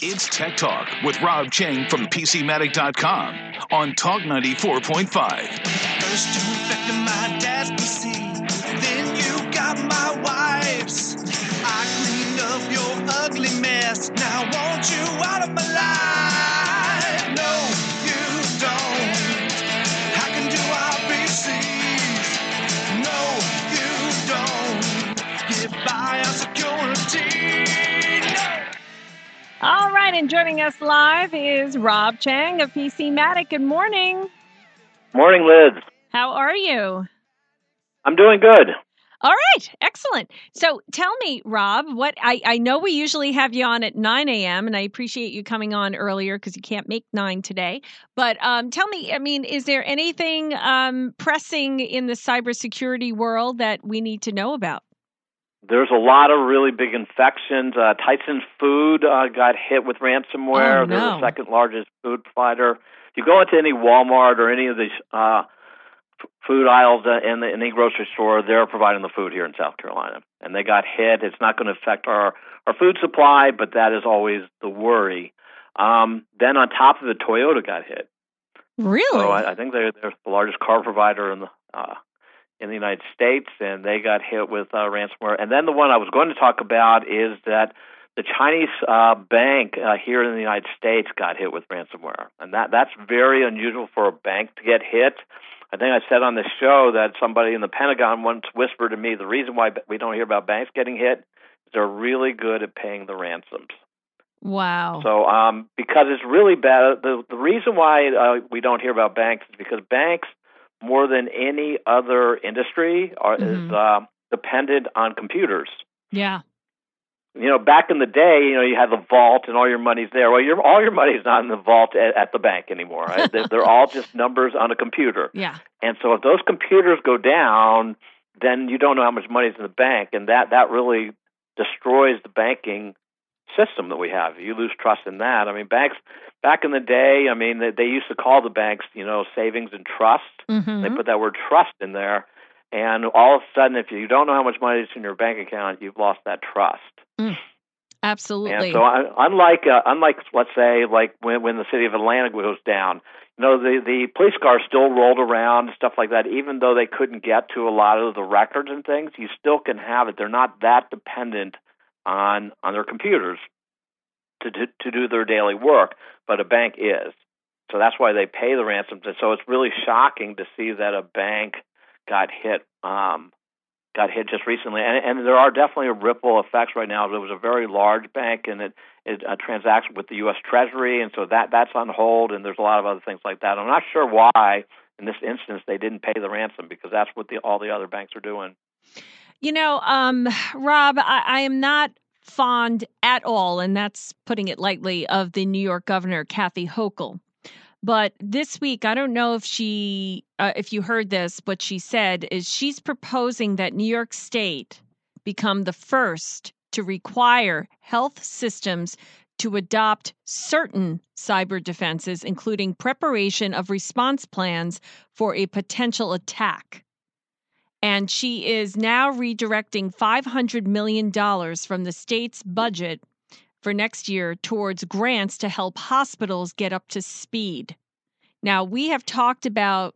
It's Tech Talk with Rob Cheng from PCMatic.com on Talk 94.5. and joining us live is Rob Cheng of PC Matic. Good morning. Morning, Liz. How are you? I'm doing good. All right, excellent. So tell me, Rob, what I, I know we usually have you on at 9 a.m., and I appreciate you coming on earlier because you can't make 9 today. But um, tell me, I mean, is there anything um, pressing in the cybersecurity world that we need to know about? There's a lot of really big infections. Uh, Tyson Food uh, got hit with ransomware. Oh, They're the second largest food provider. If you go into any Walmart or any of these uh, f- food aisles uh, in, the, in any grocery store, they're providing the food here in South Carolina, and they got hit. It's not going to affect our our food supply, but that is always the worry. Um, then on top of it, Toyota got hit. Really? So I, I think they're, they're the largest car provider in the uh, in the United States, and they got hit with uh, ransomware. And then the one I was going to talk about is that the Chinese uh, bank uh, here in the United States got hit with ransomware, and that that's very unusual for a bank to get hit. I think I said on this show that somebody in the Pentagon once whispered to me the reason why we don't hear about banks getting hit is they're really good at paying the ransoms. wow. So, um, because it's really bad, the the reason why uh, we don't hear about banks is because banks, more than any other industry, are Mhm. is uh, dependent on computers. yeah. You know, back in the day, you know, you had the vault and all your money's there. Well, your all your money's not in the vault at, at the bank anymore. Right? they're, they're all just numbers on a computer. Yeah. And so, if those computers go down, then you don't know how much money's in the bank, and that that really destroys the banking system that we have. You lose trust in that. I mean, banks back in the day, I mean, they, they used to call the banks, you know, savings and trust. hmm They put that word trust in there, and all of a sudden, if you don't know how much money is in your bank account, you've lost that trust. Absolutely. And so, un- unlike uh, unlike let's say like when when the city of Atlanta goes down, you know the the police cars still rolled around and stuff like that. Even though they couldn't get to a lot of the records and things, you still can have it. They're not that dependent on on their computers to to, to do their daily work, but a bank is. So that's why they pay the ransoms. And so it's really shocking to see that a bank got hit um, got hit just recently, and, and there are definitely ripple effects right now. There was a very large bank, and it it uh, transacts with the U.S. Treasury, and so that that's on hold. And there's a lot of other things like that. I'm not sure why in this instance they didn't pay the ransom because that's what the all the other banks are doing. You know, um, Rob, I, I am not fond at all, and that's putting it lightly, of the New York governor, Kathy Hochul. But this week, I don't know if she, uh, if you heard this, what she said is she's proposing that New York State become the first to require health systems to adopt certain cyber defenses, including preparation of response plans for a potential attack and she is now redirecting $500 million from the state's budget for next year towards grants to help hospitals get up to speed. Now, we have talked about,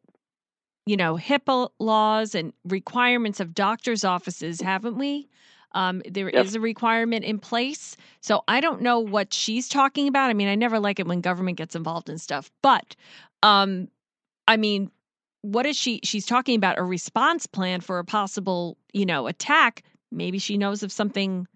you know, HIPAA laws and requirements of doctors' offices, haven't we? Um, there is Yep. a requirement in place. So I don't know what she's talking about. I mean, I never like it when government gets involved in stuff, but um, I mean, what is she she's talking about a response plan for a possible you know attack maybe she knows of something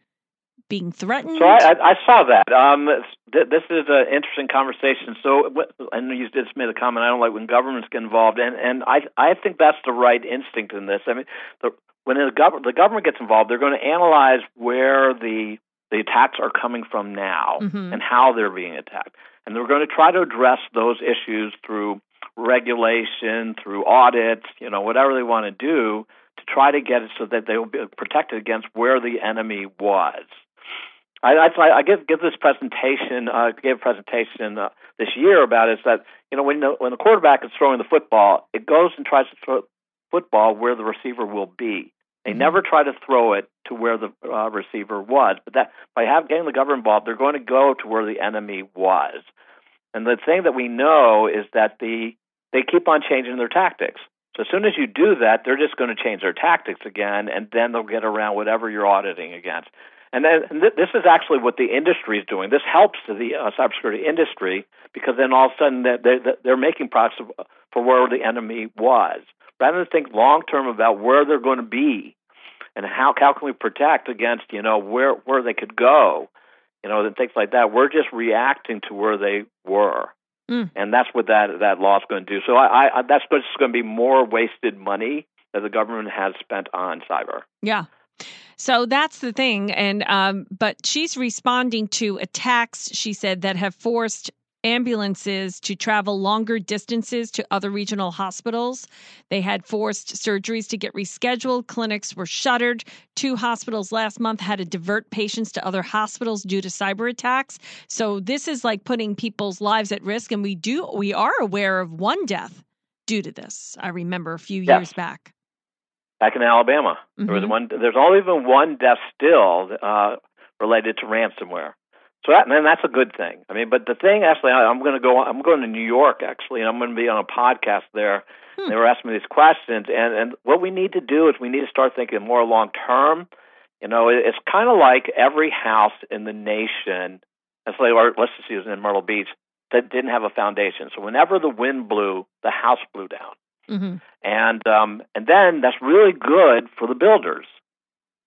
being threatened So I, I, I saw that. Um, th- this is an interesting conversation. So, and you just made a comment. I don't like when governments get involved, and and I I think that's the right instinct in this. I mean, the, when the government the government gets involved, they're going to analyze where the the attacks are coming from now Mhm. and how they're being attacked, and they're going to try to address those issues through regulation, through audits, you know, whatever they want to do to try to get it so that they will be protected against where the enemy was. I, I, I give give this presentation. Uh, gave a presentation uh, this year about is that you know when the, when the quarterback is throwing the football, it goes and tries to throw football where the receiver will be, They never try to throw it to where the uh, receiver was. But that by having getting the government involved, they're going to go to where the enemy was. And the thing that we know is that the they keep on changing their tactics. So as soon as you do that, they're just going to change their tactics again, and then they'll get around whatever you're auditing against. And then and th- this is actually what the industry is doing. This helps the uh, cybersecurity industry because then all of a sudden they're, they're making products for where the enemy was. Rather than think long term about where they're going to be and how, how can we protect against you know where where they could go, you know, and things like that. We're just reacting to where they were. Mm. And that's what that that law is going to do. So I, I that's just going to be more wasted money that the government has spent on cyber. Yeah. So that's the thing, and um, but she's responding to attacks. She said that have forced ambulances to travel longer distances to other regional hospitals. They had forced surgeries to get rescheduled. Clinics were shuttered. Two hospitals last month had to divert patients to other hospitals due to cyber attacks. So this is like putting people's lives at risk. And we do we are aware of one death due to this. I remember a few yes. years back. Back in Alabama, mm-hmm. there was mm-hmm. one. There's only been one death still uh, related to ransomware. So that, and that's a good thing. I mean, but the thing, actually, I, I'm going to go. I'm going to New York actually, and I'm going to be on a podcast there. Hmm. They were asking me these questions, and and what we need to do is we need to start thinking more long term. You know, it, it's kind of like every house in the nation, let's say, or let's just use in Myrtle Beach, that didn't have a foundation. So whenever the wind blew, the house blew down. Mm-hmm. And um, and then that's really good for the builders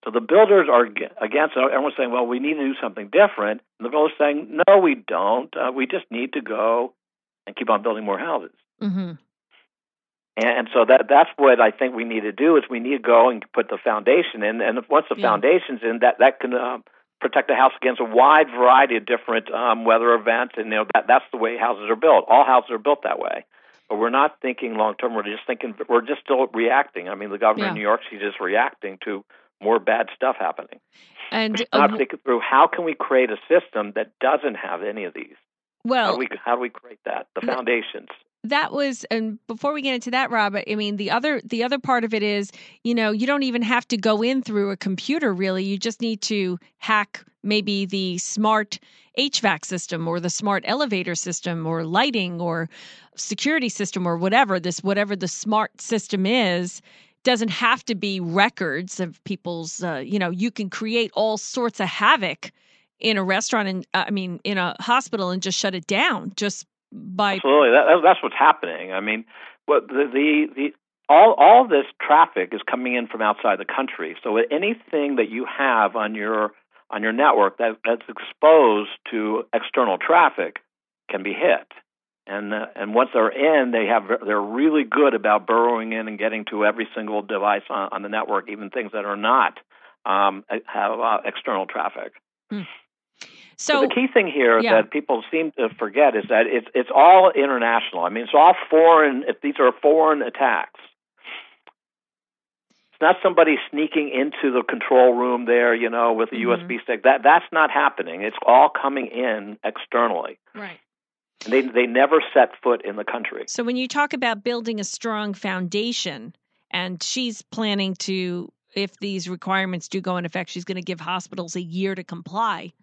so the builders are against it. Everyone's saying, well, we need to do something different. And the builders saying, no, we don't. Uh, we just need to go and keep on building more houses. Mm-hmm. And, so that that's what I think we need to do is we need to go and put the foundation in. And once the yeah. foundation's in, that that can uh, protect the house against a wide variety of different um, weather events. And you know that that's the way houses are built. All houses are built that way. But we're not thinking long term. We're just thinking. We're just still reacting. I mean, the governor yeah. of New York, she's just reacting to more bad stuff happening. And uh, not thinking through how can we create a system that doesn't have any of these. Well, how do we, how do we create that? The foundations that was and before we get into that rob i mean the other the other part of it is you know you don't even have to go in through a computer really you just need to hack maybe the smart hvac system or the smart elevator system or lighting or security system or whatever this whatever the smart system is doesn't have to be records of people's uh, you know you can create all sorts of havoc in a restaurant and uh, i mean in a hospital and just shut it down just by absolutely. That, that's what's happening. I mean what the, the the all all this traffic is coming in from outside the country. So anything that you have on your on your network that that's exposed to external traffic can be hit and uh, and once they're in, they have they're really good about burrowing in and getting to every single device on, on the network, even things that are not um, have uh, external traffic. Hmm. So, so, the key thing here yeah. that people seem to forget is that it's it's all international. I mean, it's all foreign. If these are foreign attacks, it's not somebody sneaking into the control room there, you know, with a mm-hmm. USB stick. That that's not happening. It's all coming in externally. Right. They they never set foot in the country. So when you talk about building a strong foundation, and she's planning to, if these requirements do go in effect, she's going to give hospitals a year to comply.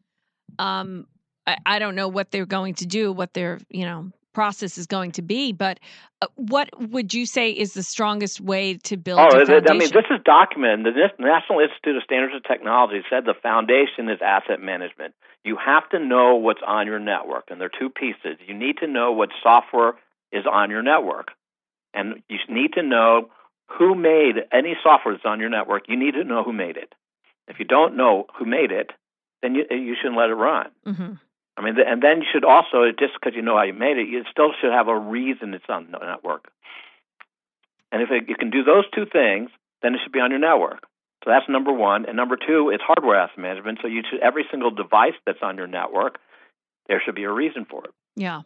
Um, I, I don't know what they're going to do, what they're you know process is going to be. But uh, what would you say is the strongest way to build? Oh, I mean, this is documented. The National Institute of Standards and Technology said the foundation is asset management. You have to know what's on your network, and there are two pieces. You need to know what software is on your network, and you need to know who made any software that's on your network. You need to know who made it. If you don't know who made it, then you, you shouldn't let it run. Mm-hmm. I mean, and then you should also, just because you know how you made it, you still should have a reason it's on the network. And if it, you can do those two things, then it should be on your network. So that's number one. And number two, it's hardware asset management. So you should every single device that's on your network, there should be a reason for it. Yeah.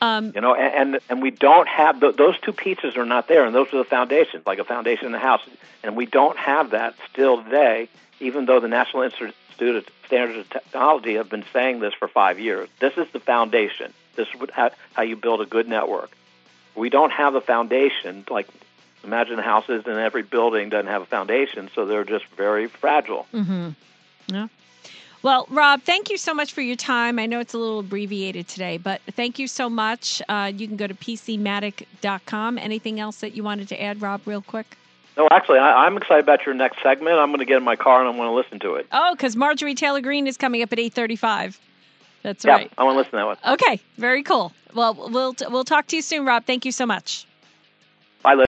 Um, you know, and, and and we don't have those two pieces are not there, and those are the foundations, like a foundation in the house, and we don't have that still today. Even though the National Institute of Standards and Technology have been saying this for five years. This is the foundation. This is how you build a good network. We don't have a foundation like imagine houses in every building doesn't have a foundation, so they're just very fragile. Mm-hmm. Yeah. Well, Rob, thank you so much for your time. I know it's a little abbreviated today, but thank you so much. Uh, you can go to pcmatic.com. Anything else that you wanted to add, Rob, real quick? No, actually, I, I'm excited about your next segment. I'm going to get in my car and I'm going to listen to it. Oh, because Marjorie Taylor Greene is coming up at 8:35. That's yeah, right. I want to listen to that one. Okay, very cool. Well, we'll we'll talk to you soon, Rob. Thank you so much.